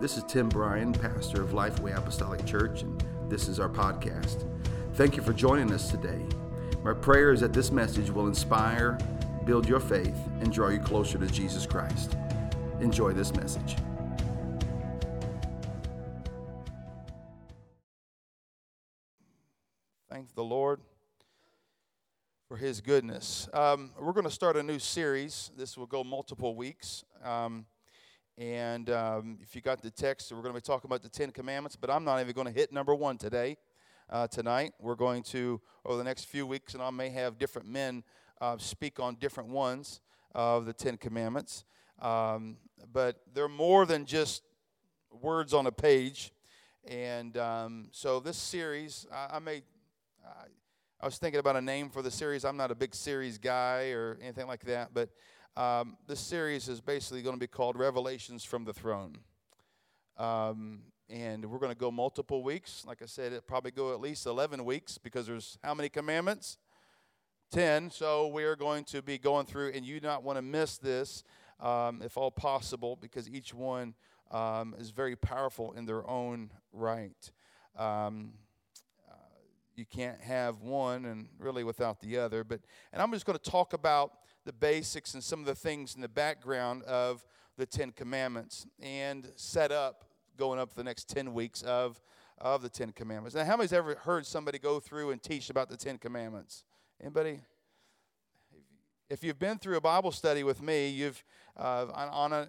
This is Tim Bryan, pastor of Lifeway Apostolic Church, and this is our podcast. Thank you for joining us today. My prayer is that this message will inspire, build your faith, and draw you closer to Jesus Christ. Enjoy this message. Thank the Lord for his goodness. Um, we're going to start a new series. This will go multiple weeks. Um, and um, if you got the text, we're going to be talking about the Ten Commandments, but I'm not even going to hit number one today. Uh, tonight, we're going to, over the next few weeks, and I may have different men uh, speak on different ones of the Ten Commandments. Um, but they're more than just words on a page. And um, so this series, I, I may, I, I was thinking about a name for the series. I'm not a big series guy or anything like that, but um, this series is basically going to be called Revelations from the Throne. Um, and we're going to go multiple weeks. Like I said, it probably go at least 11 weeks because there's how many commandments? 10. So we are going to be going through, and you do not want to miss this um, if all possible because each one um, is very powerful in their own right. Um, uh, you can't have one and really without the other. But and I'm just going to talk about the basics and some of the things in the background of the Ten Commandments and set up going up the next 10 weeks of, of the Ten Commandments. Now, how many's ever heard somebody go through and teach about the Ten Commandments? Anybody? If you've been through a Bible study with me, you've uh, on a, uh,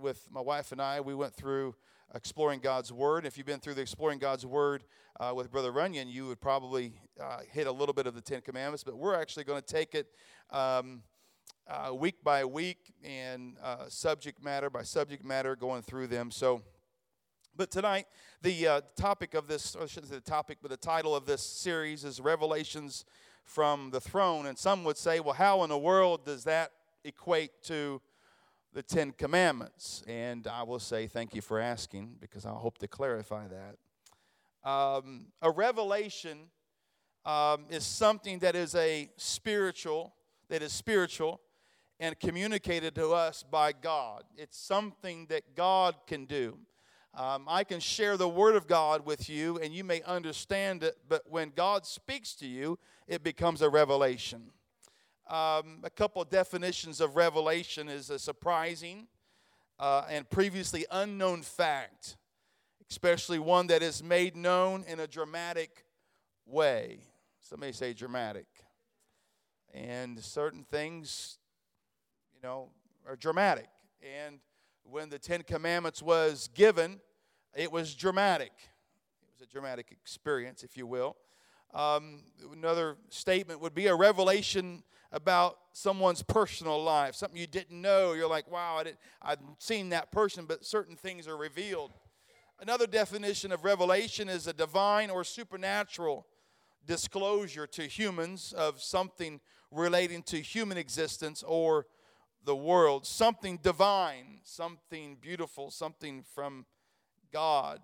with my wife and I, we went through exploring God's Word. If you've been through the exploring God's Word uh, with Brother Runyon, you would probably uh, hit a little bit of the Ten Commandments. But we're actually going to take it um, uh, week by week and uh, subject matter by subject matter going through them. So, but tonight, the uh, topic of this, I shouldn't say the topic, but the title of this series is Revelations from the Throne. And some would say, well, how in the world does that equate to the Ten Commandments? And I will say, thank you for asking, because I hope to clarify that. Um, a revelation um, is something that is a spiritual, that is spiritual and communicated to us by God. It's something that God can do. Um, I can share the Word of God with you, and you may understand it, but when God speaks to you, it becomes a revelation. Um, a couple of definitions of revelation is a surprising uh, and previously unknown fact, especially one that is made known in a dramatic way. Somebody say dramatic. And certain things you know, are dramatic. And when the Ten Commandments was given, it was dramatic. It was a dramatic experience, if you will. Um, another statement would be a revelation about someone's personal life, something you didn't know. You're like, wow, I didn't, I've seen that person, but certain things are revealed. Another definition of revelation is a divine or supernatural disclosure to humans of something relating to human existence or the world, something divine, something beautiful, something from God.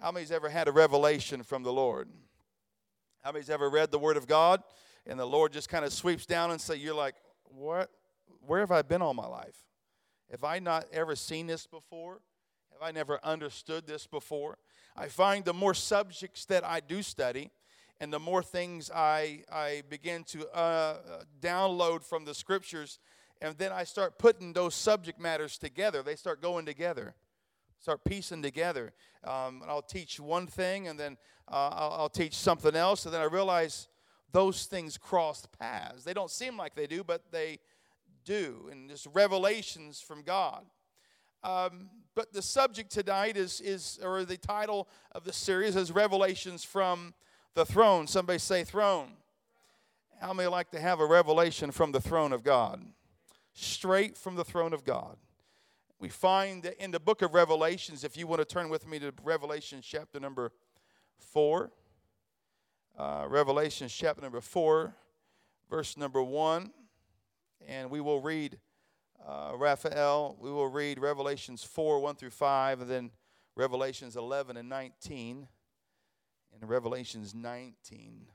How many's ever had a revelation from the Lord? How many's ever read the Word of God and the Lord just kind of sweeps down and say, You're like, what? Where have I been all my life? Have I not ever seen this before? Have I never understood this before? I find the more subjects that I do study, and the more things I, I begin to uh, download from the scriptures, and then I start putting those subject matters together. They start going together, start piecing together. Um, and I'll teach one thing, and then uh, I'll, I'll teach something else, and then I realize those things cross paths. They don't seem like they do, but they do. And just revelations from God. Um, but the subject tonight is, is, or the title of the series is Revelations from the Throne. Somebody say throne. How many like to have a revelation from the throne of God? Straight from the throne of God. We find that in the book of Revelations, if you want to turn with me to Revelation chapter number 4, uh, Revelation chapter number 4, verse number 1, and we will read, uh, Raphael, we will read Revelations 4, 1 through 5, and then Revelations 11 and 19, and Revelations 19.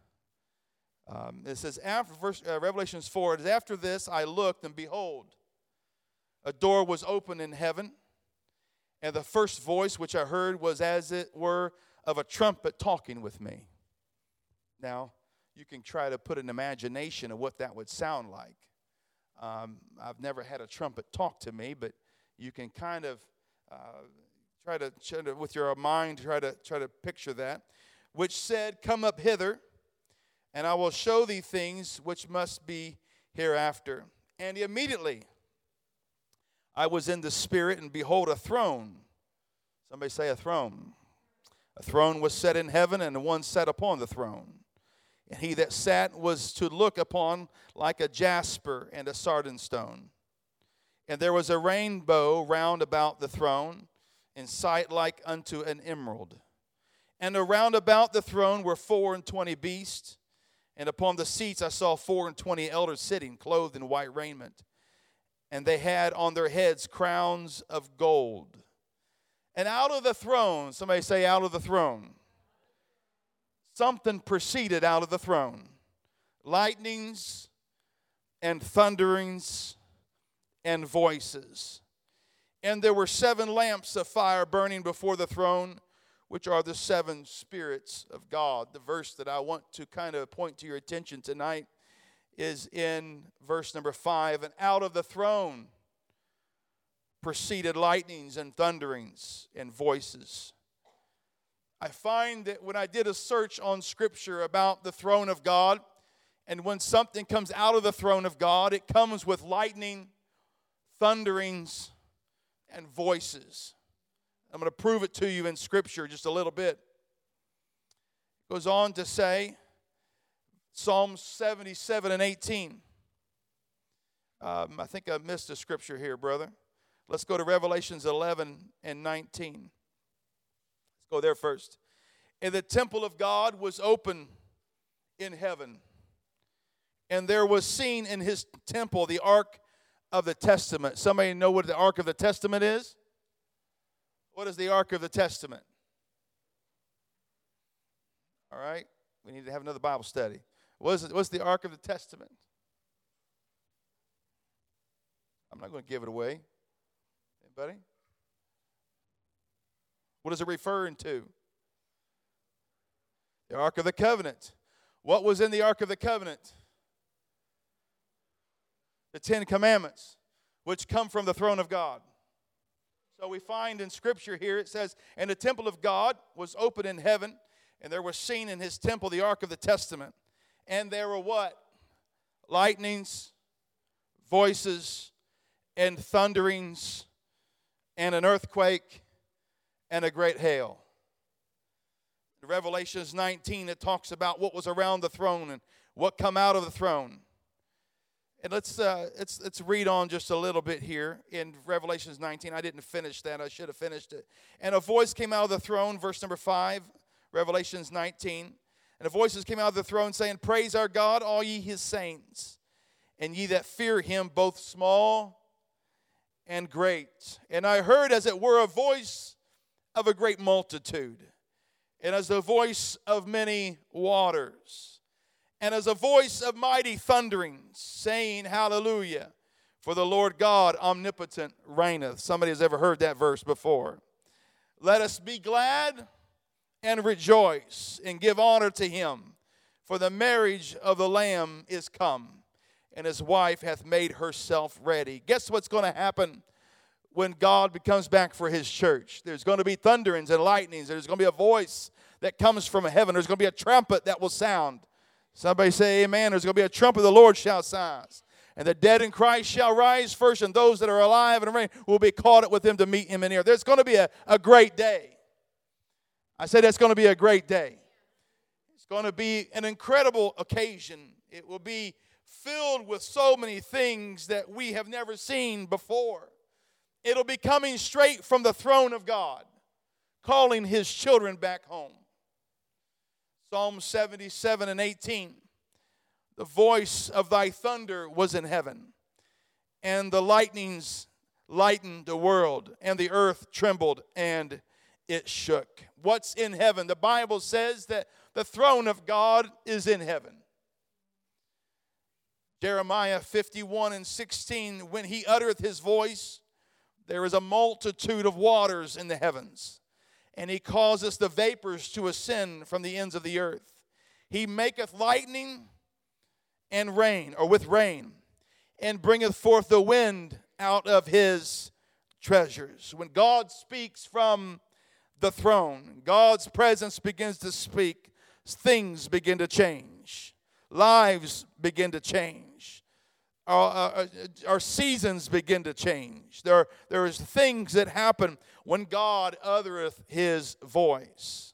Um, it says, after verse, uh, Revelations 4, it is after this I looked, and behold, a door was open in heaven. And the first voice which I heard was as it were of a trumpet talking with me. Now, you can try to put an imagination of what that would sound like. Um, I've never had a trumpet talk to me, but you can kind of uh, try, to, try to, with your mind, try to try to picture that. Which said, "Come up hither, and I will show thee things which must be hereafter." And immediately I was in the spirit, and behold, a throne. Somebody say a throne. A throne was set in heaven, and one sat upon the throne. And he that sat was to look upon like a jasper and a sardine stone. And there was a rainbow round about the throne, in sight like unto an emerald. And around about the throne were four and twenty beasts, and upon the seats I saw four and twenty elders sitting, clothed in white raiment and they had on their heads crowns of gold. And out of the throne, somebody say, out of the throne, something proceeded out of the throne lightnings and thunderings and voices. And there were seven lamps of fire burning before the throne, which are the seven spirits of God. The verse that I want to kind of point to your attention tonight is in verse number five. And out of the throne proceeded lightnings and thunderings and voices. I find that when I did a search on Scripture about the throne of God, and when something comes out of the throne of God, it comes with lightning, thunderings, and voices. I'm going to prove it to you in Scripture just a little bit. It goes on to say, Psalm 77 and 18. Um, I think I missed a scripture here, brother. Let's go to Revelations 11 and 19. Let's go there first. And the temple of God was open in heaven, and there was seen in his temple the ark of the testament. Somebody know what the ark of the testament is? What is the ark of the testament? All right, we need to have another Bible study. What's, what's the Ark of the Testament? I'm not going to give it away. Anybody? What is it referring to? The Ark of the Covenant. What was in the Ark of the Covenant? The Ten Commandments, which come from the throne of God. So we find in Scripture here it says, And the temple of God was open in heaven, and there was seen in his temple the Ark of the Testament and there were what? Lightnings, voices, and thunderings, and an earthquake, and a great hail. Revelations 19, it talks about what was around the throne and what come out of the throne. And let's, uh, let's, let's read on just a little bit here in Revelations 19. I didn't finish that, I should have finished it. And a voice came out of the throne, verse number 5, Revelations 19. And the voices came out of the throne saying, Praise our God, all ye his saints, and ye that fear him, both small and great. And I heard, as it were, a voice of a great multitude, and as the voice of many waters, and as a voice of mighty thundering, saying, Hallelujah, for the Lord God omnipotent reigneth. Somebody has ever heard that verse before. Let us be glad and rejoice and give honor to him. For the marriage of the Lamb is come, and his wife hath made herself ready. Guess what's going to happen when God comes back for his church? There's going to be thunderings and lightnings. There's going to be a voice that comes from heaven. There's going to be a trumpet that will sound. Somebody say, Amen. There's going to be a trumpet the Lord shall sound. And the dead in Christ shall rise first, and those that are alive and reign will be caught up with him to meet him in air. There's going to be a, a great day. I said it's going to be a great day. It's going to be an incredible occasion. It will be filled with so many things that we have never seen before. It'll be coming straight from the throne of God, calling his children back home. Psalm 77 and 18 The voice of thy thunder was in heaven, and the lightnings lightened the world, and the earth trembled and it shook. What's in heaven? The Bible says that the throne of God is in heaven. Jeremiah 51 and 16, when he uttereth his voice, there is a multitude of waters in the heavens, and he causeth the vapors to ascend from the ends of the earth. He maketh lightning and rain, or with rain, and bringeth forth the wind out of his treasures. When God speaks from the throne, God's presence begins to speak, things begin to change, lives begin to change. Our, our, our, seasons begin to change. There, there is things that happen when God uttereth his voice.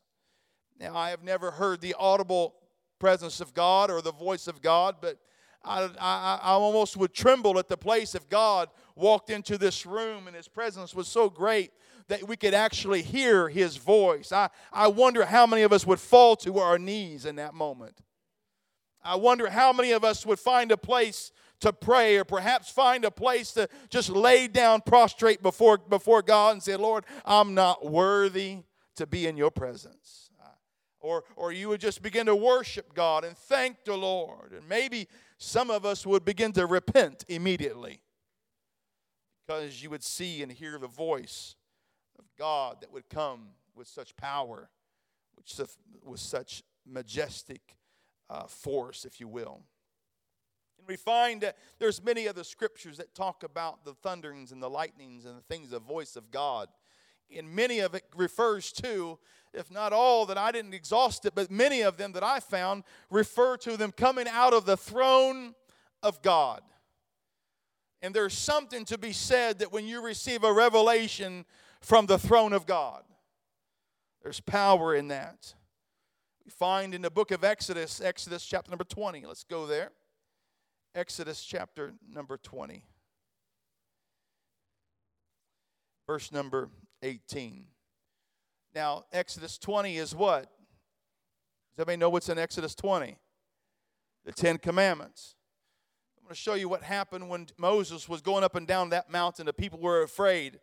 Now, I have never heard the audible presence of God or the voice of God, but I, I, I almost would tremble at the place if God walked into this room and his presence was so great that we could actually hear his voice. I, I wonder how many of us would fall to our knees in that moment. I wonder how many of us would find a place to pray or perhaps find a place to just lay down prostrate before, before God and say, Lord, I'm not worthy to be in your presence. Or, or you would just begin to worship God and thank the Lord. And maybe some of us would begin to repent immediately because you would see and hear the voice of God that would come with such power, with such majestic uh, force, if you will. We find that there's many other scriptures that talk about the thunderings and the lightnings and the things, the voice of God. And many of it refers to, if not all that I didn't exhaust it, but many of them that I found refer to them coming out of the throne of God. And there's something to be said that when you receive a revelation from the throne of God, there's power in that. We find in the book of Exodus, Exodus chapter number 20. Let's go there. Exodus chapter number 20, verse number 18. Now, Exodus 20 is what? Does anybody know what's in Exodus 20? The Ten Commandments. I'm going to show you what happened when Moses was going up and down that mountain. The people were afraid.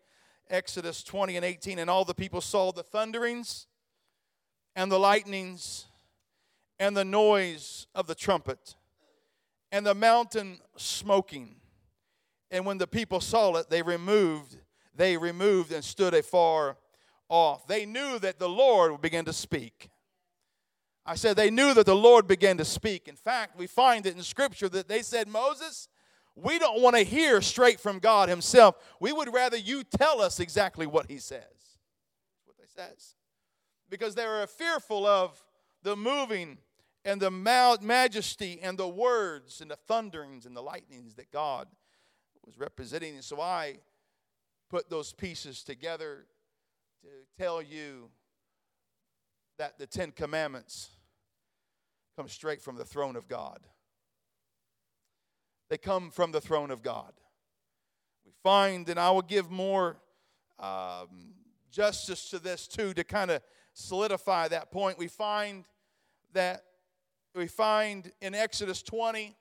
Exodus 20 and 18. And all the people saw the thunderings and the lightnings and the noise of the trumpet and the mountain smoking. And when the people saw it, they removed, they removed and stood afar off. They knew that the Lord would begin to speak. I said they knew that the Lord began to speak. In fact, we find it in Scripture that they said, Moses, we don't want to hear straight from God Himself. We would rather you tell us exactly what He says. What they says. Because they were fearful of the moving and the majesty and the words and the thunderings and the lightnings that God was representing. And so I put those pieces together to tell you that the Ten Commandments come straight from the throne of God. They come from the throne of God. We find, and I will give more um, justice to this too to kind of solidify that point. We find that we find in Exodus 20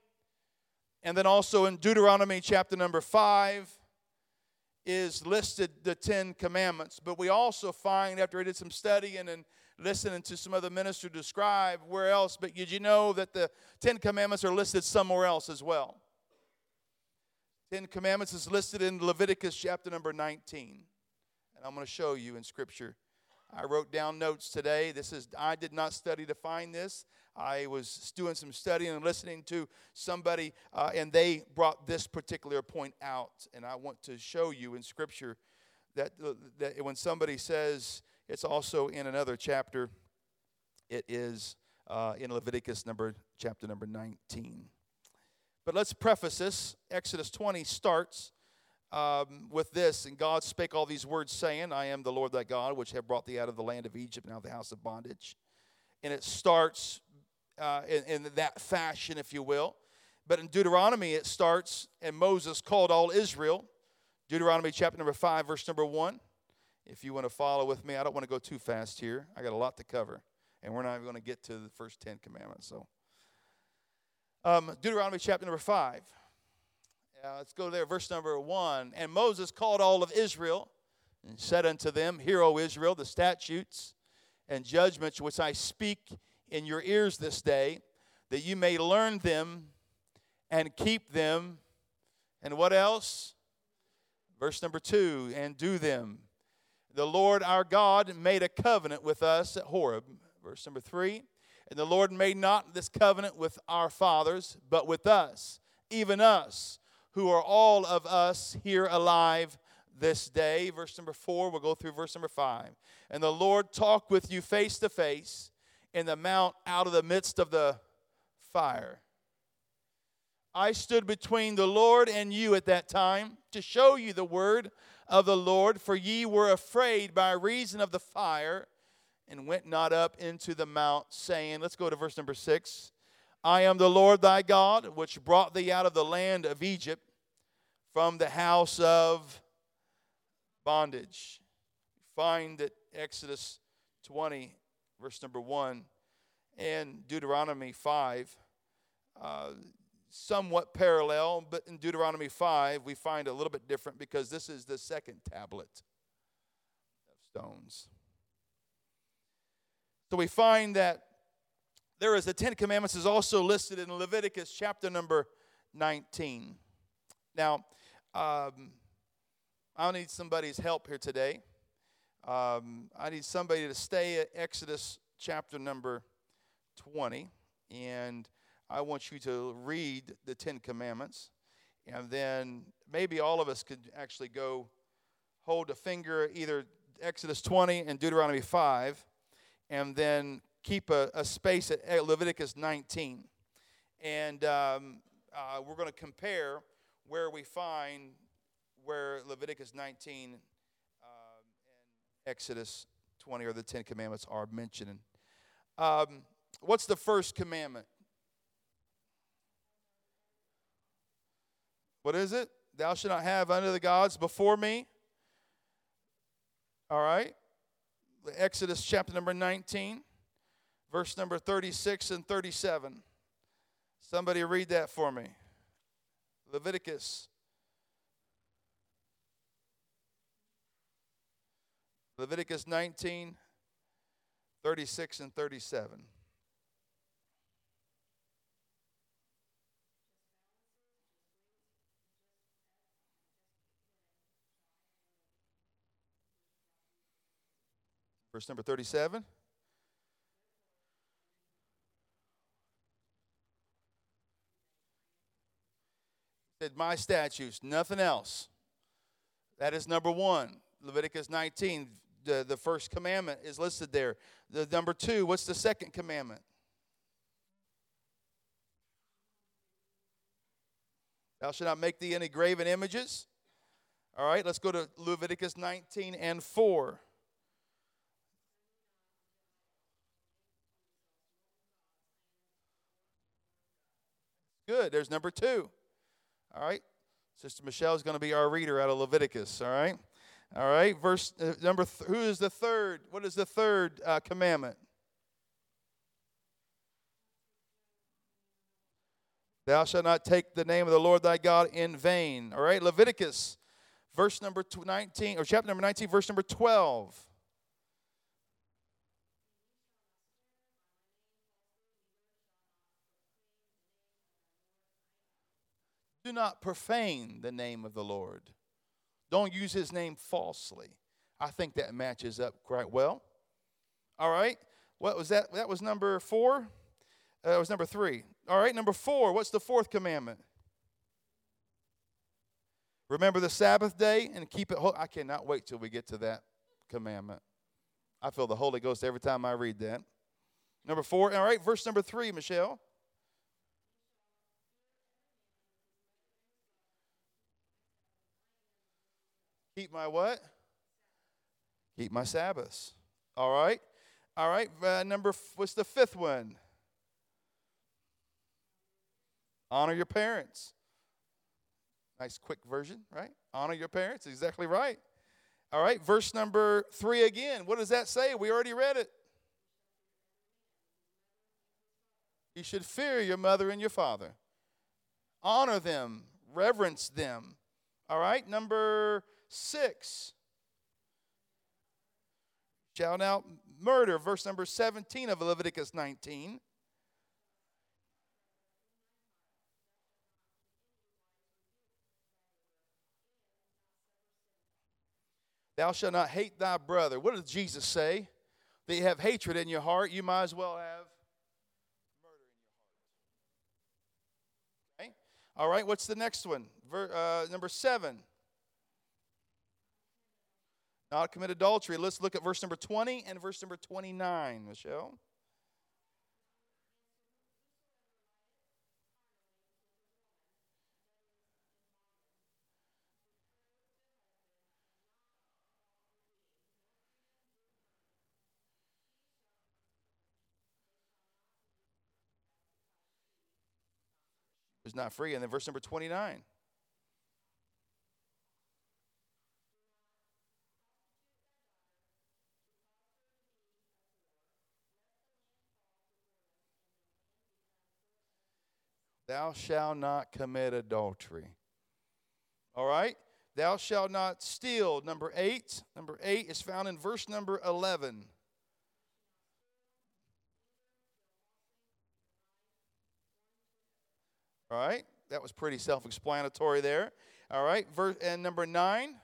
and then also in Deuteronomy chapter number 5 is listed the Ten Commandments. But we also find, after I did some studying and listening to some other minister describe where else, but did you know that the Ten Commandments are listed somewhere else as well? Ten Commandments is listed in Leviticus chapter number 19. And I'm going to show you in Scripture. I wrote down notes today. This is I did not study to find this. I was doing some studying and listening to somebody, uh, and they brought this particular point out. And I want to show you in Scripture that, uh, that when somebody says it's also in another chapter, it is uh, in Leviticus number chapter number 19. But let's preface this. Exodus 20 starts um, with this, and God spake all these words, saying, I am the Lord thy God, which have brought thee out of the land of Egypt out of the house of bondage. And it starts uh, in, in that fashion, if you will. But in Deuteronomy, it starts, and Moses called all Israel. Deuteronomy chapter number 5, verse number 1. If you want to follow with me, I don't want to go too fast here. I got a lot to cover, and we're not even going to get to the first 10 commandments. So, um, Deuteronomy chapter number 5. Uh, let's go there, verse number 1. And Moses called all of Israel and said unto them, Hear, O Israel, the statutes and judgments which I speak in your ears this day, that you may learn them and keep them. And what else? Verse number two, and do them. The Lord our God made a covenant with us at Horeb. Verse number three, and the Lord made not this covenant with our fathers, but with us, even us, who are all of us here alive this day. Verse number four, we'll go through verse number five. And the Lord talked with you face to face in the mount out of the midst of the fire. I stood between the Lord and you at that time to show you the word of the Lord, for ye were afraid by reason of the fire, and went not up into the mount, saying, Let's go to verse number six. I am the Lord thy God, which brought thee out of the land of Egypt from the house of bondage. Find that Exodus 20, verse number 1, and Deuteronomy 5, uh, somewhat parallel, but in Deuteronomy 5, we find a little bit different because this is the second tablet of stones. So we find that there is the Ten Commandments is also listed in Leviticus chapter number 19. Now, um, I need somebody's help here today. Um, I need somebody to stay at Exodus chapter number 20, and I want you to read the Ten Commandments, and then maybe all of us could actually go hold a finger either Exodus 20 and Deuteronomy 5, and then keep a, a space at Leviticus 19. And um, uh, we're going to compare where we find where Leviticus 19 um, and Exodus 20 or the Ten Commandments are mentioned. Um, what's the first commandment? What is it? Thou shalt not have under the gods before me. All right. Exodus chapter number 19, verse number 36 and 37. Somebody read that for me. Leviticus Leviticus 19, 36 and 37. Verse number 37. Said, My statutes, nothing else. That is number one. Leviticus 19, the, the first commandment is listed there. The number two, what's the second commandment? Thou shalt not make thee any graven images. All right, let's go to Leviticus 19 and 4. Good, there's number two. All right, Sister Michelle is going to be our reader out of Leviticus. All right. All right, verse uh, number. Th- who is the third? What is the third uh, commandment? Thou shalt not take the name of the Lord thy God in vain. All right, Leviticus, verse number 19, or chapter number 19, verse number 12. Do not profane the name of the Lord. Don't use his name falsely. I think that matches up quite well. All right. What was that? That was number four. Uh, that was number three. All right. Number four. What's the fourth commandment? Remember the Sabbath day and keep it. Ho- I cannot wait till we get to that commandment. I feel the Holy Ghost every time I read that. Number four. All right. Verse number three, Michelle. Keep my what? Keep my Sabbaths. All right. All right. Uh, number, what's the fifth one? Honor your parents. Nice quick version, right? Honor your parents. Exactly right. All right. Verse number three again. What does that say? We already read it. You should fear your mother and your father. Honor them, reverence them. All right. Number 6. Shout out murder, verse number 17 of Leviticus 19. Thou shalt not hate thy brother. What does Jesus say? That you have hatred in your heart, you might as well have murder in your heart. Okay? All right, what's the next one? Ver, uh, number seven. Not commit adultery. Let's look at verse number 20 and verse number 29, Michelle. was not free. And then verse number 29. Thou shalt not commit adultery. All right? Thou shalt not steal. Number eight. Number eight is found in verse number 11. All right, that was pretty self explanatory there. All right, verse, and number nine.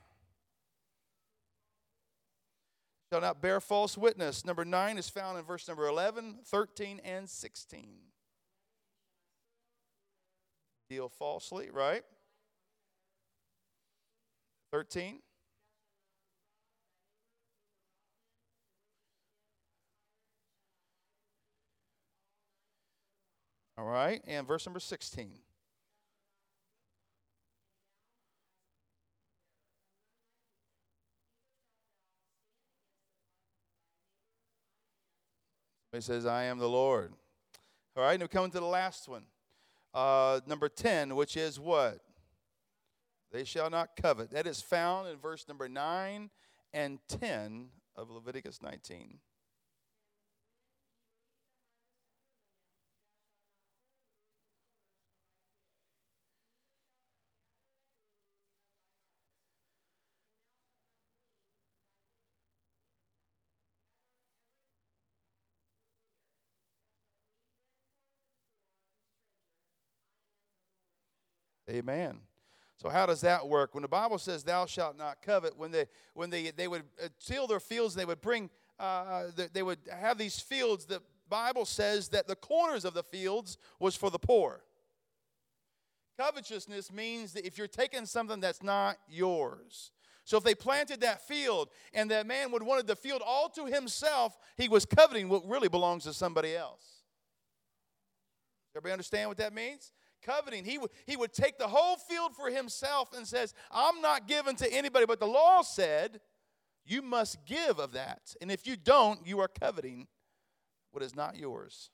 Shall not bear false witness. Number nine is found in verse number 11, 13, and 16. Deal falsely, right? 13. All right, and verse number 16. He says, I am the Lord. All right, and we're coming to the last one. Uh, number 10, which is what? They shall not covet. That is found in verse number 9 and 10 of Leviticus 19. Amen. So how does that work? When the Bible says "Thou shalt not covet," when they when they they would uh, till their fields, they would bring uh, they would have these fields. The Bible says that the corners of the fields was for the poor. Covetousness means that if you're taking something that's not yours. So if they planted that field and that man would wanted the field all to himself, he was coveting what really belongs to somebody else. Everybody understand what that means? Coveting. He would, he would take the whole field for himself and says, I'm not giving to anybody. But the law said, you must give of that. And if you don't, you are coveting what is not yours.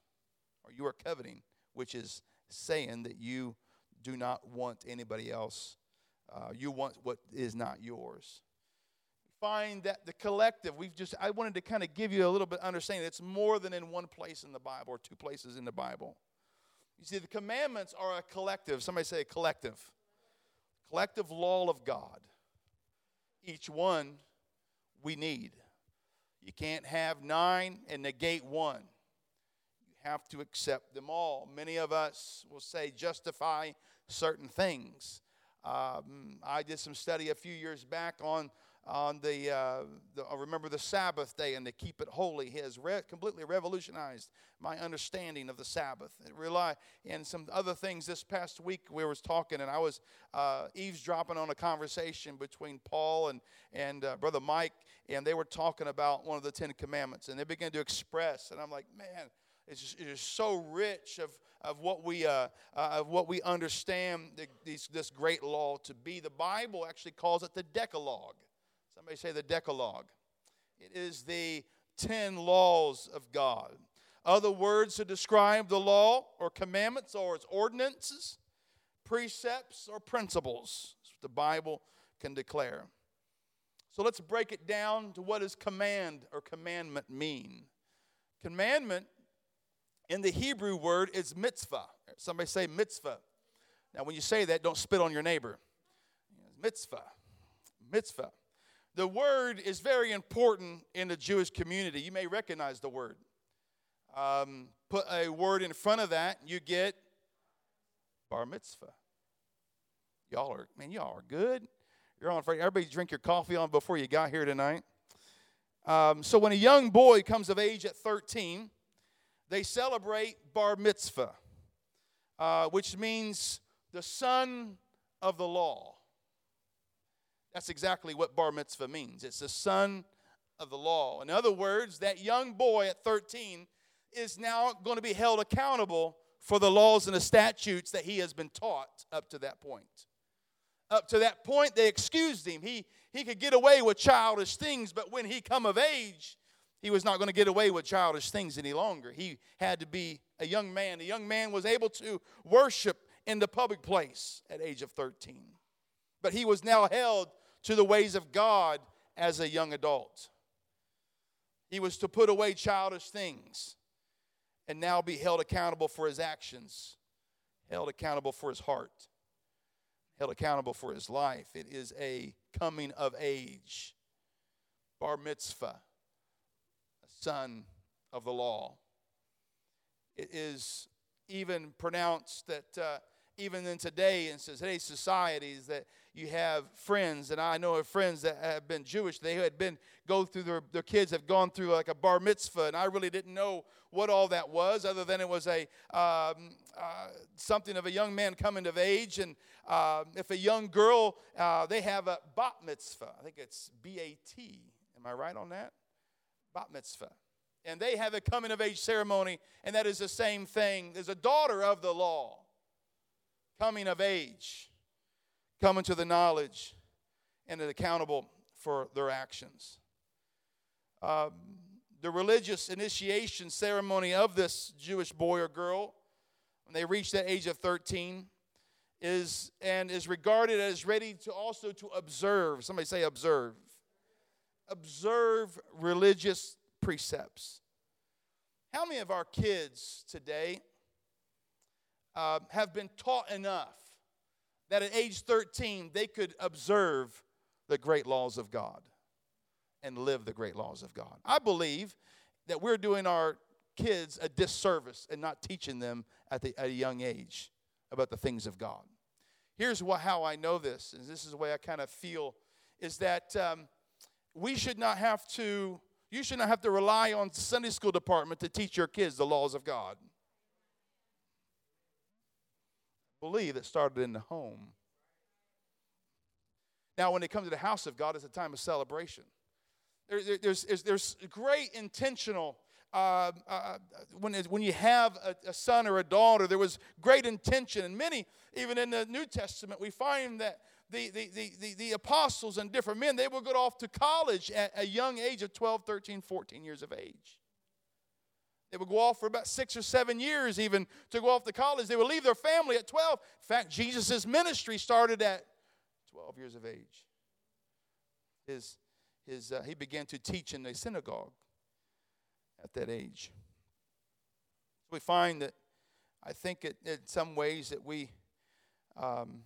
Or you are coveting, which is saying that you do not want anybody else. Uh, you want what is not yours. Find that the collective, we've just, I wanted to kind of give you a little bit understanding. It's more than in one place in the Bible or two places in the Bible. You see, the commandments are a collective. Somebody say collective. Collective law of God. Each one we need. You can't have nine and negate one. You have to accept them all. Many of us will say justify certain things. Um, I did some study a few years back on on the, uh, the remember the Sabbath day and to keep it holy has re- completely revolutionized my understanding of the Sabbath. It rely and some other things. This past week we was talking and I was uh, eavesdropping on a conversation between Paul and and uh, brother Mike and they were talking about one of the Ten Commandments and they began to express and I'm like, man, it's just, it is so rich of of what we uh, uh, of what we understand the, these, this great law to be. The Bible actually calls it the Decalogue. Somebody say the Decalogue. It is the 10 laws of God. Other words to describe the law or commandments or its ordinances, precepts or principles. The Bible can declare. So let's break it down to what does command or commandment mean? Commandment in the Hebrew word is mitzvah. Somebody say mitzvah. Now, when you say that, don't spit on your neighbor. Mitzvah. Mitzvah. The word is very important in the Jewish community. You may recognize the word. Um, put a word in front of that, you get bar mitzvah. Y'all are, man, y'all are good. You're on Friday. Everybody drink your coffee on before you got here tonight. Um, so when a young boy comes of age at 13, they celebrate bar mitzvah, uh, which means the son of the law. That's exactly what bar mitzvah means. It's the son of the law. In other words, that young boy at 13 is now going to be held accountable for the laws and the statutes that he has been taught up to that point. Up to that point, they excused him. He, he could get away with childish things, but when he come of age, he was not going to get away with childish things any longer. He had to be a young man. A young man was able to worship in the public place at age of 13. But he was now held to the ways of God as a young adult. He was to put away childish things and now be held accountable for his actions, held accountable for his heart, held accountable for his life. It is a coming of age, bar mitzvah, a son of the law. It is even pronounced that uh, even in today, in today's societies, that you have friends, and I know of friends that have been Jewish. They had been go through their their kids have gone through like a bar mitzvah, and I really didn't know what all that was, other than it was a um, uh, something of a young man coming of age, and uh, if a young girl, uh, they have a bat mitzvah. I think it's B A T. Am I right on that? Bat mitzvah and they have a coming of age ceremony, and that is the same thing. There's a daughter of the law coming of age, coming to the knowledge and accountable for their actions. Um, the religious initiation ceremony of this Jewish boy or girl, when they reach that age of 13, is and is regarded as ready to also to observe. Somebody say observe. Observe religious precepts. How many of our kids today uh, have been taught enough that at age 13 they could observe the great laws of God and live the great laws of God. I believe that we're doing our kids a disservice and not teaching them at, the, at a young age about the things of God. Here's what, how I know this, and this is the way I kind of feel, is that um, we should not have to, you should not have to rely on Sunday school department to teach your kids the laws of God believe it started in the home. Now, when it comes to the house of God, it's a time of celebration. There, there, there's, there's great intentional, uh, uh, when, when you have a, a, son or a daughter, there was great intention. And many, even in the New Testament, we find that the, the, the, the, the apostles and different men, they would go off to college at a young age of 12, 13, 14 years of age. They would go off for about six or seven years, even to go off to college. They would leave their family at 12. In fact, Jesus' ministry started at 12 years of age. His, his, uh, he began to teach in a synagogue at that age. So we find that I think it, in some ways that we, um,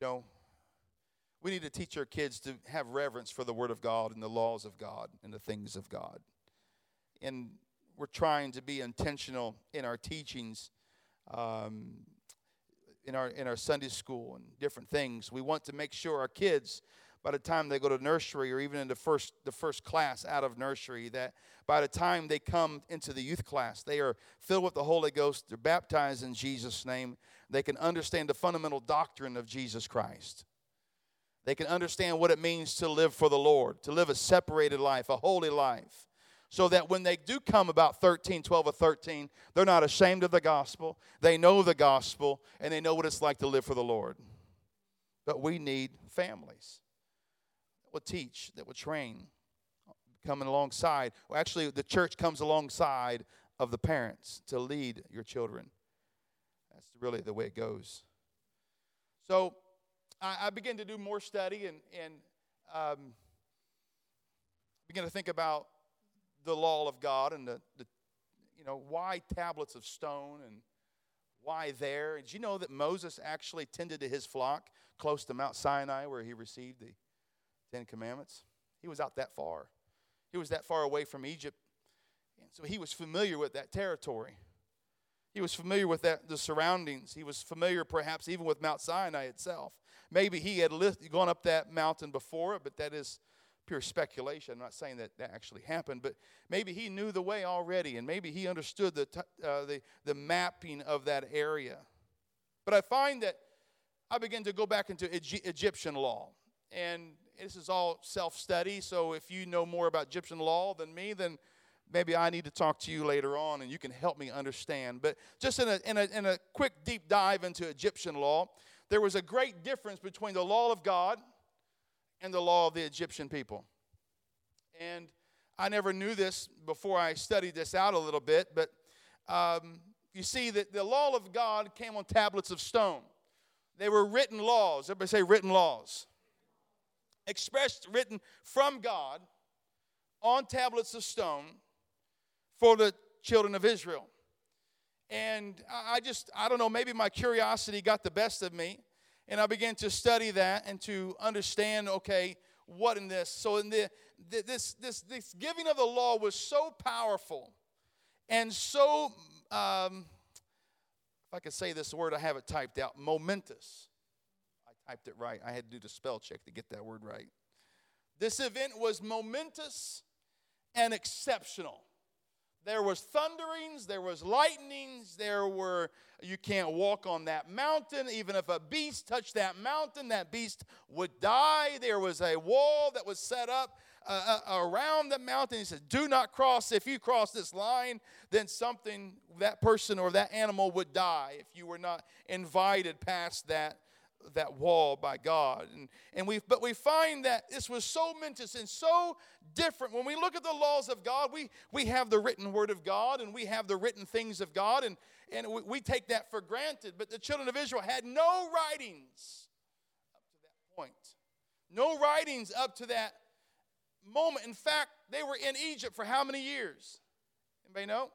you know, we need to teach our kids to have reverence for the Word of God and the laws of God and the things of God and we're trying to be intentional in our teachings, um, in our in our Sunday school and different things. We want to make sure our kids, by the time they go to nursery or even in the first the first class out of nursery, that by the time they come into the youth class, they are filled with the Holy Ghost. They're baptized in Jesus' name. They can understand the fundamental doctrine of Jesus Christ. They can understand what it means to live for the Lord, to live a separated life, a holy life so that when they do come about 13, 12, or 13, they're not ashamed of the gospel. They know the gospel and they know what it's like to live for the Lord. But we need families that will teach, that will train, coming alongside. Well, actually, the church comes alongside of the parents to lead your children. That's really the way it goes. So I, I began to do more study and, and um, begin to think about the law of God and the, the you know, why tablets of stone and why there? Did you know that Moses actually tended to his flock close to Mount Sinai where he received the Ten Commandments? He was out that far. He was that far away from Egypt. And so he was familiar with that territory. He was familiar with that, the surroundings. He was familiar perhaps even with Mount Sinai itself. maybe he had gone up that mountain before, but that is pure speculation. I'm not saying that that actually happened, but maybe he knew the way already, and maybe he understood the, uh, the, the mapping of that area. But I find that I begin to go back into Egyptian law. And this is all self study, so if you know more about Egyptian law than me, then maybe I need to talk to you later on and you can help me understand. But just in a, in a, in a quick deep dive into Egyptian law, there was a great difference between the law of God and the law of the Egyptian people. And I never knew this before I studied this out a little bit, but um, you see that the law of God came on tablets of stone. They were written laws. Everybody say written laws. Expressed, written from God on tablets of stone for the children of Israel. And I just, I don't know, maybe my curiosity got the best of me. And I began to study that and to understand, okay, what in this. So in the, this, this, this giving of the law was so powerful and so, um, if I could say this word, I have it typed out, momentous. I typed it right. I had to do the spell check to get that word right. This event was momentous and exceptional. There was thunderings, there was lightnings, there were you can't walk on that mountain. Even if a beast touched that mountain, that beast would die. There was a wall that was set up uh, uh, around the mountain. He said, Do not cross. If you cross this line, then something, that person or that animal would die if you were not invited past that that wall by God. And, and we but we find that this was so momentous and so different. When we look at the laws of God, we, we have the written word of God and we have the written things of God, and, and we, we take that for granted. But the children of Israel had no writings up to that point. No writings up to that moment. In fact, they were in Egypt for how many years? Anybody know?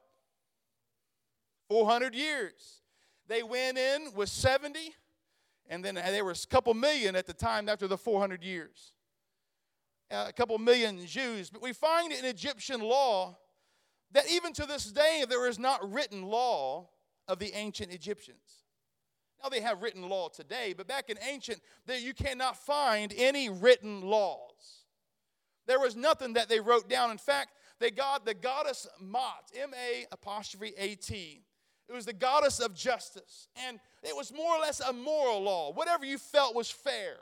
400 years. They went in with 70 and then there was a couple million at the time after the 400 years. Uh, a couple million Jews. But we find in Egyptian law that even to this day there is not written law of the ancient Egyptians. Now they have written law today, but back in ancient, there you cannot find any written laws. There was nothing that they wrote down. In fact, they got the goddess Ma'at, M A apostrophe A T. It was the goddess of justice. And it was more or less a moral law. Whatever you felt was fair.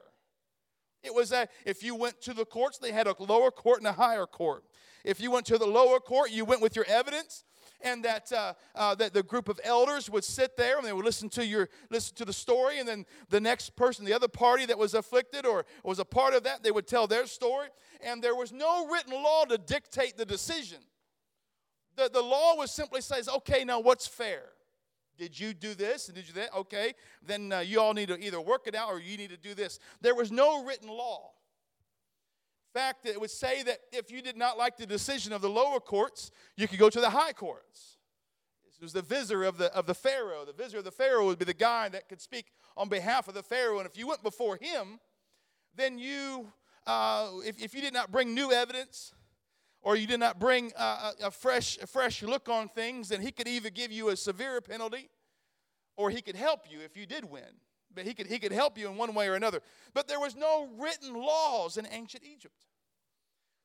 It was a, if you went to the courts, they had a lower court and a higher court. If you went to the lower court, you went with your evidence, and that uh, uh, that the group of elders would sit there and they would listen to your listen to the story, and then the next person, the other party that was afflicted or was a part of that, they would tell their story, and there was no written law to dictate the decision. The, the law was simply says, okay, now what's fair? Did you do this and did you that? Okay, then uh, you all need to either work it out or you need to do this. There was no written law. In fact, it would say that if you did not like the decision of the lower courts, you could go to the high courts. This was the vizier of the, of the Pharaoh. The vizier of the Pharaoh would be the guy that could speak on behalf of the Pharaoh. And if you went before him, then you, uh, if, if you did not bring new evidence, or you did not bring a, a, fresh, a fresh look on things, then he could either give you a severe penalty or he could help you if you did win. But he could, he could help you in one way or another. But there was no written laws in ancient Egypt.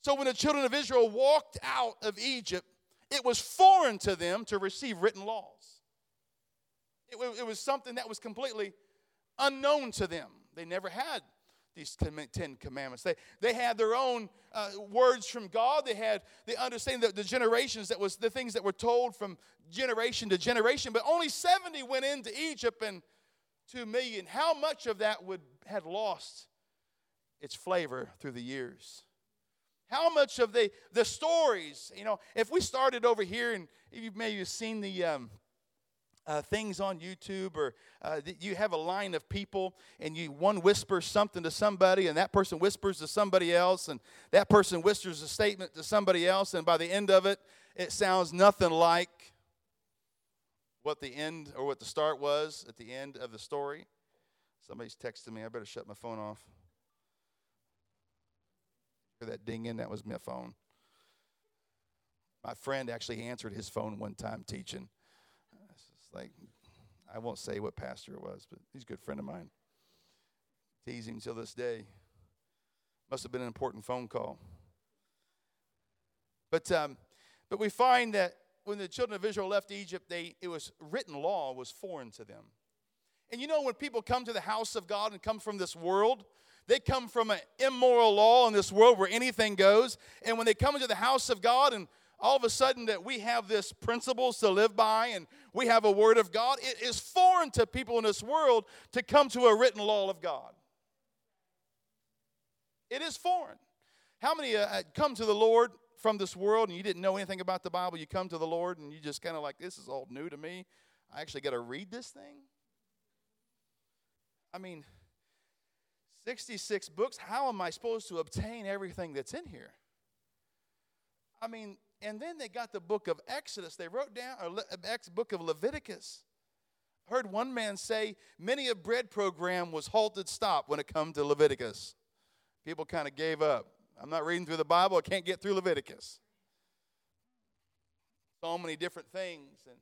So when the children of Israel walked out of Egypt, it was foreign to them to receive written laws. It, it was something that was completely unknown to them. They never had these Ten Commandments. They, they had their own uh, words from God. They had the understanding that the generations that was the things that were told from generation to generation. But only 70 went into Egypt and 2 million. How much of that would had lost its flavor through the years? How much of the, the stories, you know, if we started over here and you maybe have seen the um, uh, things on YouTube or uh, you have a line of people and you one whispers something to somebody and that person whispers to somebody else and that person whispers a statement to somebody else and by the end of it it sounds nothing like what the end or what the start was at the end of the story. Somebody's texting me i better shut my phone off. Hear that dinging? That was my phone. My friend actually answered his phone one time teaching like, I won't say what pastor it was, but he's a good friend of mine. tease him till this day. Must have been an important phone call. But, um, but we find that when the children of Israel left Egypt, they, it was written law was foreign to them. And you know, when people come to the house of God and come from this world, they come from an immoral law in this world where anything goes. And when they come into the house of God and all of a sudden that we have this principles to live by and we have a word of God, it is foreign to people in this world to come to a written law of God. It is foreign. How many uh, come to the Lord from this world and you didn't know anything about the Bible? You come to the Lord and you just kind of like, this is all new to me. I actually got to read this thing? I mean, 66 books. How am I supposed to obtain everything that's in here? I mean, and then they got the book of Exodus. They wrote down, or uh, ex book of Leviticus. Heard one man say, many a bread program was halted stop when it come to Leviticus. People kind of gave up. I'm not reading through the Bible. I can't get through Leviticus. So many different things and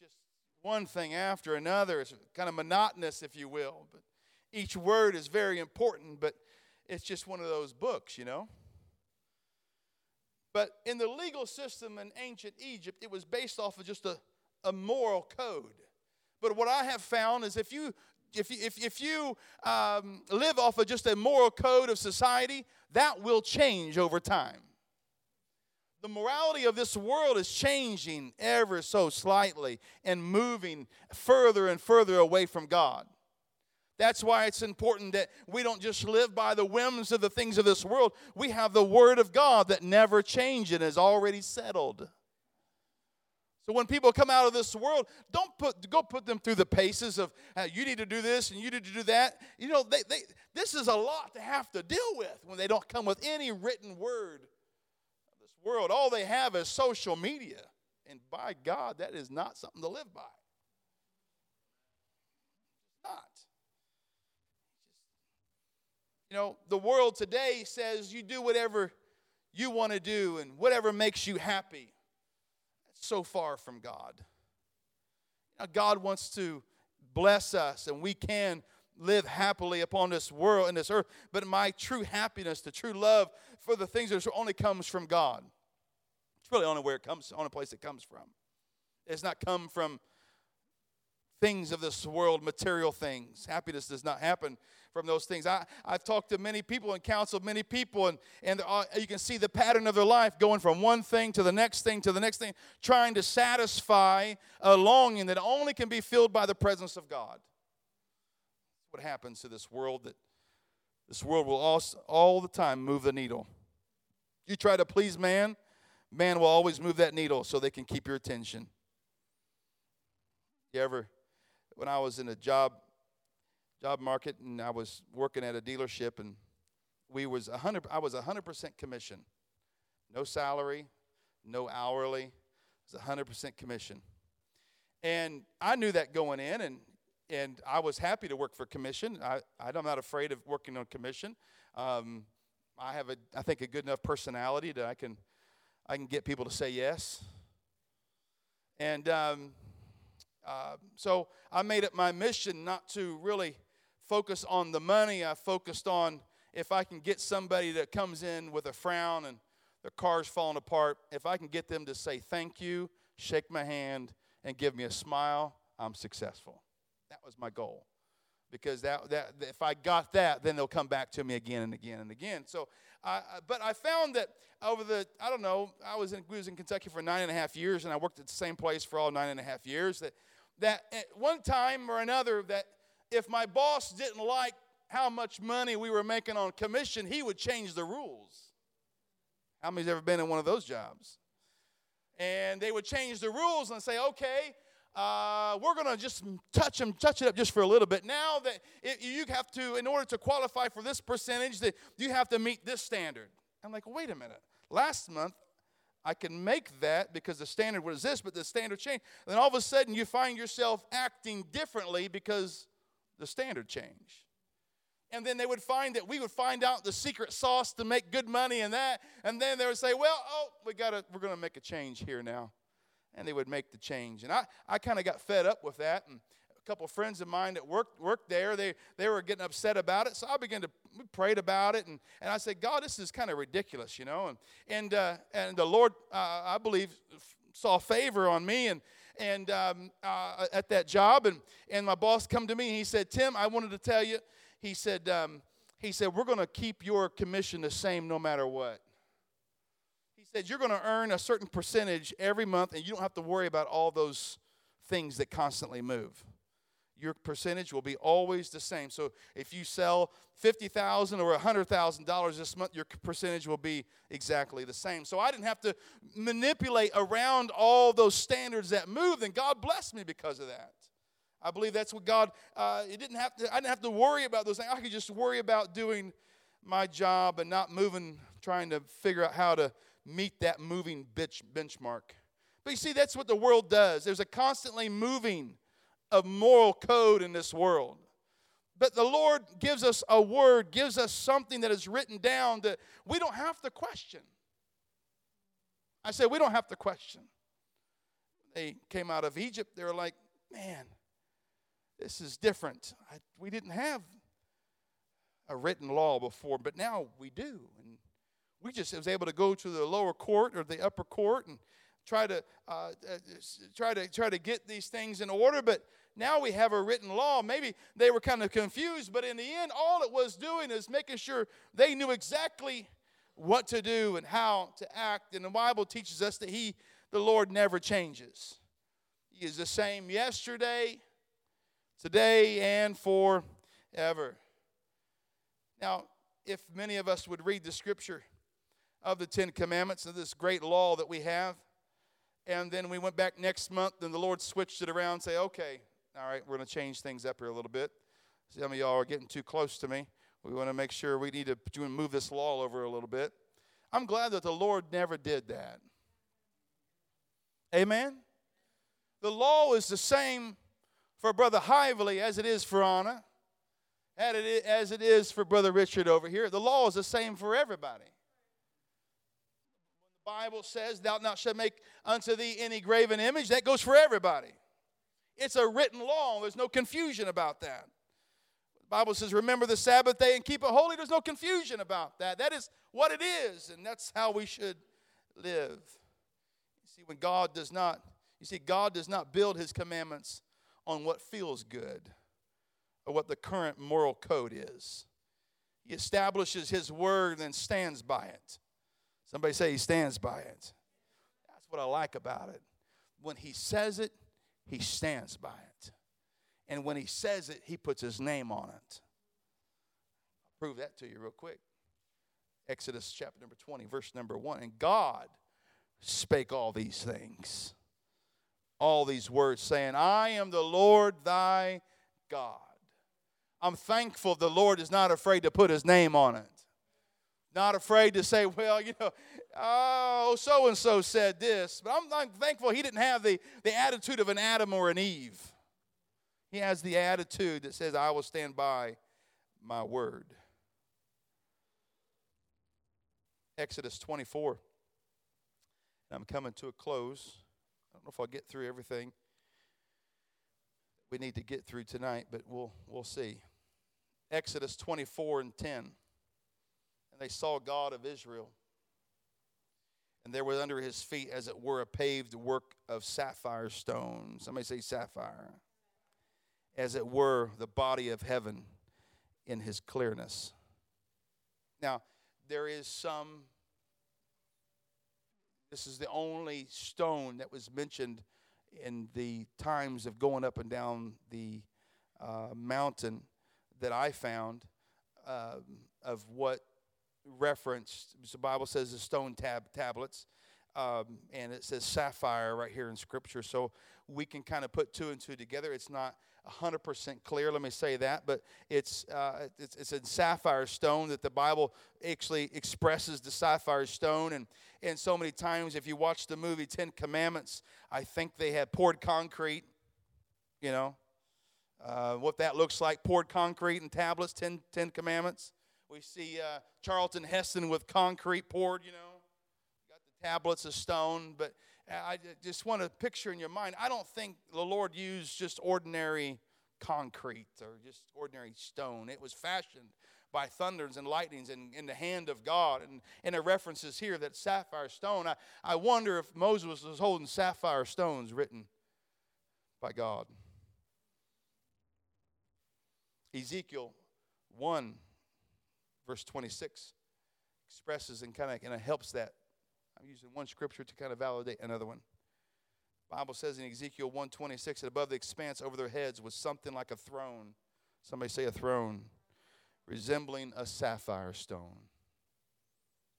just one thing after another. It's kind of monotonous, if you will. But each word is very important, but it's just one of those books, you know. But in the legal system in ancient Egypt, it was based off of just a, a moral code. But what I have found is if you if you, if, if you um, live off of just a moral code of society, that will change over time. The morality of this world is changing ever so slightly and moving further and further away from God. That's why it's important that we don't just live by the whims of the things of this world. We have the Word of God that never changes and is already settled. So when people come out of this world, don't put go put them through the paces of uh, you need to do this and you need to do that. You know, they, they, this is a lot to have to deal with when they don't come with any written word of this world. All they have is social media, and by God, that is not something to live by. not. You know, the world today says you do whatever you want to do and whatever makes you happy. That's so far from God. Now, God wants to bless us and we can live happily upon this world and this earth, but my true happiness, the true love for the things that only comes from God. It's really only where it comes, only place it comes from. It's not come from things of this world, material things. Happiness does not happen from those things. I, I've talked to many people and counseled many people, and, and uh, you can see the pattern of their life going from one thing to the next thing to the next thing, trying to satisfy a longing that only can be filled by the presence of God. What happens to this world that this world will all, all the time move the needle. You try to please man, man will always move that needle so they can keep your attention. You ever, when I was in a job job market and I was working at a dealership and we was 100 I was 100% commission. No salary, no hourly. It was 100% commission. And I knew that going in and and I was happy to work for commission. I, I'm not afraid of working on commission. Um, I have a, I think, a good enough personality that I can, I can get people to say yes. And um, uh, so I made it my mission not to really focus on the money. I focused on if I can get somebody that comes in with a frown and their car's falling apart, if I can get them to say thank you, shake my hand, and give me a smile, I'm successful. That was my goal. Because that, that if I got that, then they'll come back to me again and again and again. So, I, but I found that over the I don't know I was in, was in Kentucky for nine and a half years, and I worked at the same place for all nine and a half years. That that at one time or another that if my boss didn't like how much money we were making on commission, he would change the rules. How many's ever been in one of those jobs? And they would change the rules and say, okay, uh, we're going to just touch them, touch it up just for a little bit. Now that it, you have to, in order to qualify for this percentage, that you have to meet this standard. I'm like, wait a minute. Last month, I can make that because the standard was this, but the standard changed. And then all of a sudden, you find yourself acting differently because the standard change. And then they would find that we would find out the secret sauce to make good money and that. And then they would say, well, oh, we gotta, we're going to make a change here now. And they would make the change. And I, I kind of got fed up with that. And couple friends of mine that worked worked there. They they were getting upset about it, so I began to we prayed about it, and, and I said, God, this is kind of ridiculous, you know. And and uh, and the Lord, uh, I believe, saw favor on me and and um, uh, at that job, and and my boss come to me and he said, Tim, I wanted to tell you. He said um, he said we're going to keep your commission the same no matter what. He said you're going to earn a certain percentage every month, and you don't have to worry about all those things that constantly move your percentage will be always the same. So if you sell 50,000 or $100,000 this month, your percentage will be exactly the same. So I didn't have to manipulate around all those standards that move, and God blessed me because of that. I believe that's what God, uh, it didn't have to, I didn't have to worry about those things. I could just worry about doing my job and not moving, trying to figure out how to meet that moving bitch benchmark. But you see, that's what the world does. There's a constantly moving of moral code in this world. But the Lord gives us a word, gives us something that is written down that we don't have to question. I said, we don't have to question. They came out of Egypt, they were like, man, this is different. I, we didn't have a written law before, but now we do. And we just was able to go to the lower court or the upper court and try to uh, uh, try to try to get these things in order. But now we have a written law. Maybe they were kind of confused, but in the end, all it was doing is making sure they knew exactly what to do and how to act. And the Bible teaches us that He, the Lord, never changes. He is the same yesterday, today, and forever. Now, if many of us would read the scripture of the Ten Commandments of this great law that we have, and then we went back next month, and the Lord switched it around and say, okay, all right, we're going to change things up here a little bit. Some of y'all are getting too close to me. We want to make sure we need to move this law over a little bit. I'm glad that the Lord never did that. Amen? The law is the same for Brother Hively as it is for Anna, as it is for Brother Richard over here. The law is the same for everybody. The Bible says, Thou not shalt make unto thee any graven image. That goes for everybody. It's a written law. There's no confusion about that. The Bible says, Remember the Sabbath day and keep it holy. There's no confusion about that. That is what it is, and that's how we should live. You see, when God does not, you see, God does not build his commandments on what feels good or what the current moral code is. He establishes his word and stands by it. Somebody say he stands by it. That's what I like about it. When he says it, he stands by it. And when he says it, he puts his name on it. I'll prove that to you real quick. Exodus chapter number 20, verse number 1. And God spake all these things, all these words, saying, I am the Lord thy God. I'm thankful the Lord is not afraid to put his name on it not afraid to say, well, you know, oh, so and so said this. But I'm, I'm, thankful he didn't have the, the attitude of an Adam or an Eve. He has the attitude that says, I will stand by my word. Exodus 24. I'm coming to a close. I don't know if I'll get through everything we need to get through tonight, but we'll, we'll see. Exodus 24 and 10 and they saw God of Israel. And there was under his feet, as it were, a paved work of sapphire stone. Somebody say sapphire. As it were, the body of heaven in his clearness. Now, there is some, this is the only stone that was mentioned in the times of going up and down the uh, mountain that I found uh, of what referenced. The Bible says the stone tab tablets, um, and it says sapphire right here in Scripture. So we can kind of put two and two together. It's not 100% clear, let me say that, but it's, uh, it's, it's a sapphire stone that the Bible actually expresses the sapphire stone. And, and so many times, if you watch the movie Ten Commandments, I think they had poured concrete, you know, uh, what that looks like poured concrete and tablets, Ten, Ten Commandments. We see uh, Charlton Heston with concrete poured, you know, got the tablets of stone. But I just want to picture in your mind, I don't think the Lord used just ordinary concrete or just ordinary stone. It was fashioned by thunders and lightnings and in the hand of God. And, and it references here that sapphire stone. I, I wonder if Moses was holding sapphire stones written by God. Ezekiel 1, verse 26, expresses and kind of of helps that. I'm using one scripture to kind of validate another one. Bible says in Ezekiel 126 that above the expanse over their heads was something like a throne. Somebody say a throne, resembling a sapphire stone.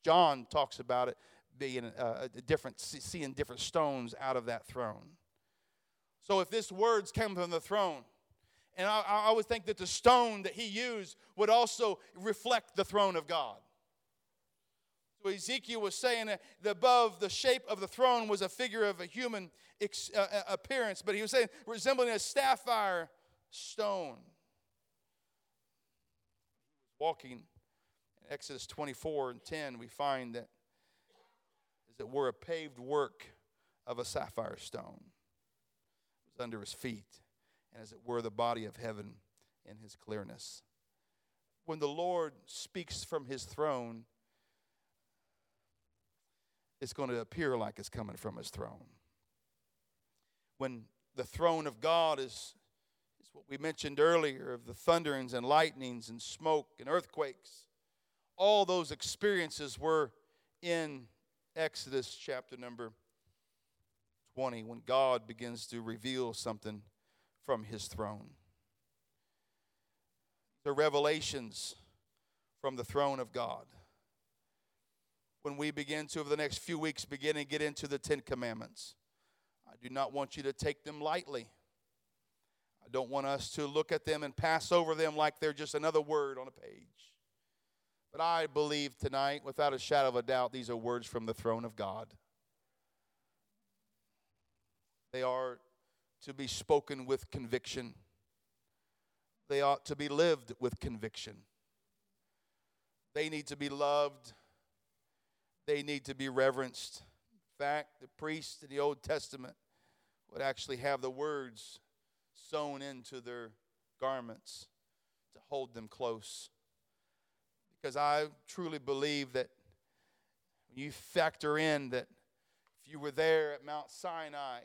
John talks about it being uh, a different, seeing different stones out of that throne. So if this words came from the throne, and I, I would think that the stone that he used would also reflect the throne of God. So Ezekiel was saying that above the shape of the throne was a figure of a human ex, uh, uh, appearance, but he was saying resembling a sapphire stone. Walking in Exodus 24 and 10, we find that as it were a paved work of a sapphire stone. It was under his feet, and as it were the body of heaven in his clearness. When the Lord speaks from his throne, it's going to appear like it's coming from his throne. When the throne of God is, is what we mentioned earlier of the thunderings and lightnings and smoke and earthquakes, all those experiences were in Exodus chapter number 20 when God begins to reveal something from his throne. The revelations from the throne of God when we begin to, over the next few weeks, begin and get into the Ten Commandments. I do not want you to take them lightly. I don't want us to look at them and pass over them like they're just another word on a page. But I believe tonight, without a shadow of a doubt, these are words from the throne of God. They are to be spoken with conviction, they ought to be lived with conviction. They need to be loved they need to be reverenced. In fact, the priests in the Old Testament would actually have the words sewn into their garments to hold them close. Because I truly believe that when you factor in that if you were there at Mount Sinai,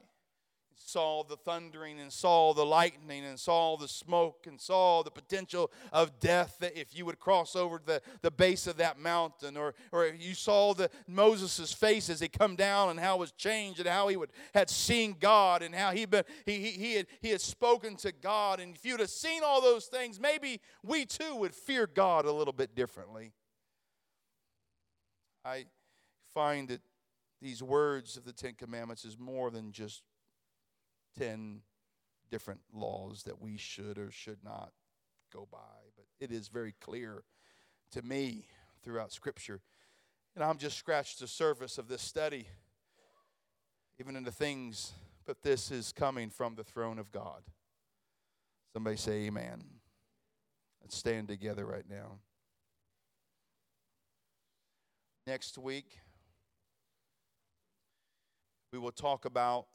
saw the thundering and saw the lightning and saw the smoke and saw the potential of death that if you would cross over the, the base of that mountain or, or you saw the moses' face as he come down and how it was changed and how he would had seen god and how he been he, he, he, had, he had spoken to god. And if you'd have seen all those things maybe we too would fear god a little bit differently. I find that these words of the ten commandments is more than just 10 different laws that we should or should not go by. But it is very clear to me throughout Scripture. And I'm just scratched the surface of this study, even into things, but this is coming from the throne of God. Somebody say, Amen. Let's stand together right now. Next week, we will talk about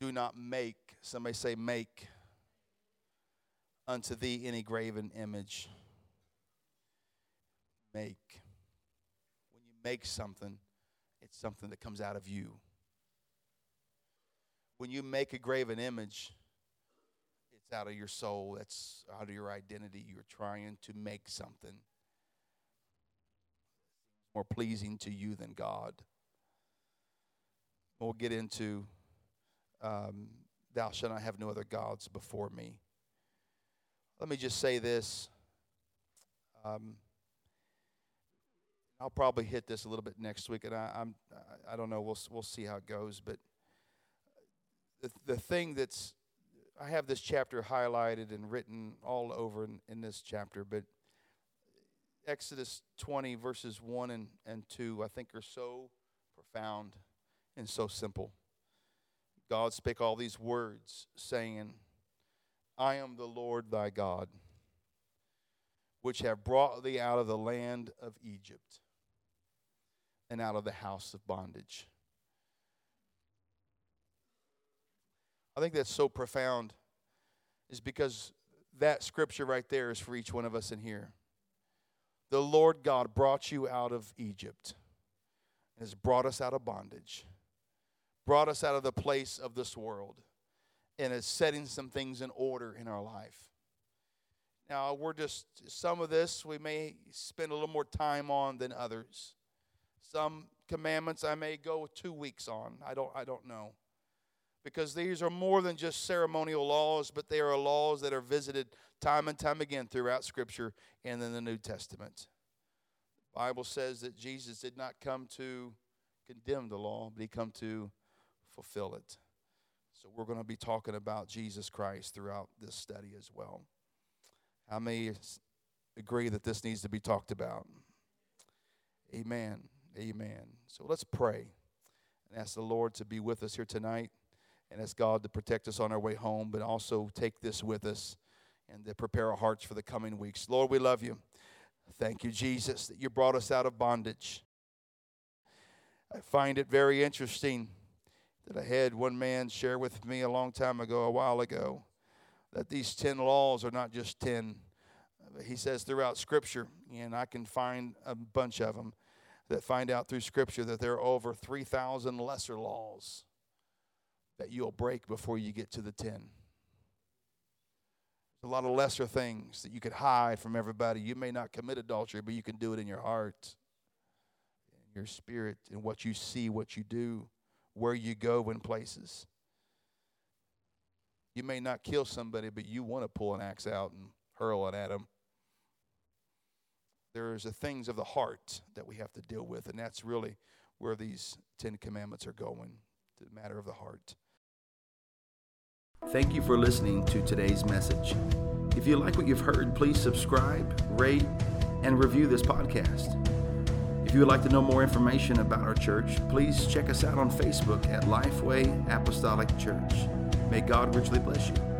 do not make, somebody say, make unto thee any graven image. Make. When you make something, it's something that comes out of you. When you make a graven image, it's out of your soul, that's out of your identity. You're trying to make something more pleasing to you than God. We'll get into um, thou shalt not have no other gods before me. Let me just say this. Um, I'll probably hit this a little bit next week, and I, I'm I don't know. We'll we'll see how it goes. But the the thing that's I have this chapter highlighted and written all over in, in this chapter, but Exodus 20 verses 1 and, and 2 I think are so profound and so simple. God spake all these words, saying, I am the Lord thy God, which have brought thee out of the land of Egypt and out of the house of bondage. I think that's so profound is because that scripture right there is for each one of us in here. The Lord God brought you out of Egypt and has brought us out of bondage, brought us out of the place of this world, and is setting some things in order in our life. Now, we're just, some of this we may spend a little more time on than others. Some commandments I may go two weeks on. I don't, I don't know. Because these are more than just ceremonial laws, but they are laws that are visited time and time again throughout Scripture and in the New Testament. The Bible says that Jesus did not come to condemn the law, but he come to fulfill it. So we're going to be talking about Jesus Christ throughout this study as well. How many agree that this needs to be talked about? Amen. Amen. So let's pray and ask the Lord to be with us here tonight and ask God to protect us on our way home, but also take this with us and to prepare our hearts for the coming weeks. Lord, we love you. Thank you, Jesus, that you brought us out of bondage. I find it very interesting that I had one man share with me a long time ago, a while ago, that these 10 laws are not just 10. He says throughout Scripture, and I can find a bunch of them that find out through Scripture that there are over 3,000 lesser laws that you'll break before you get to the 10 a lot of lesser things that you could hide from everybody. You may not commit adultery, but you can do it in your heart, in your spirit, in what you see, what you do, where you go in places. You may not kill somebody, but you want to pull an axe out and hurl it at them. There's the things of the heart that we have to deal with, and that's really where these Ten Commandments are going, the matter of the heart. Thank you for listening to today's message. If you like what you've heard, please subscribe, rate, and review this podcast. If you would like to know more information about our church, please check us out on Facebook at Lifeway Apostolic Church. May God richly bless you.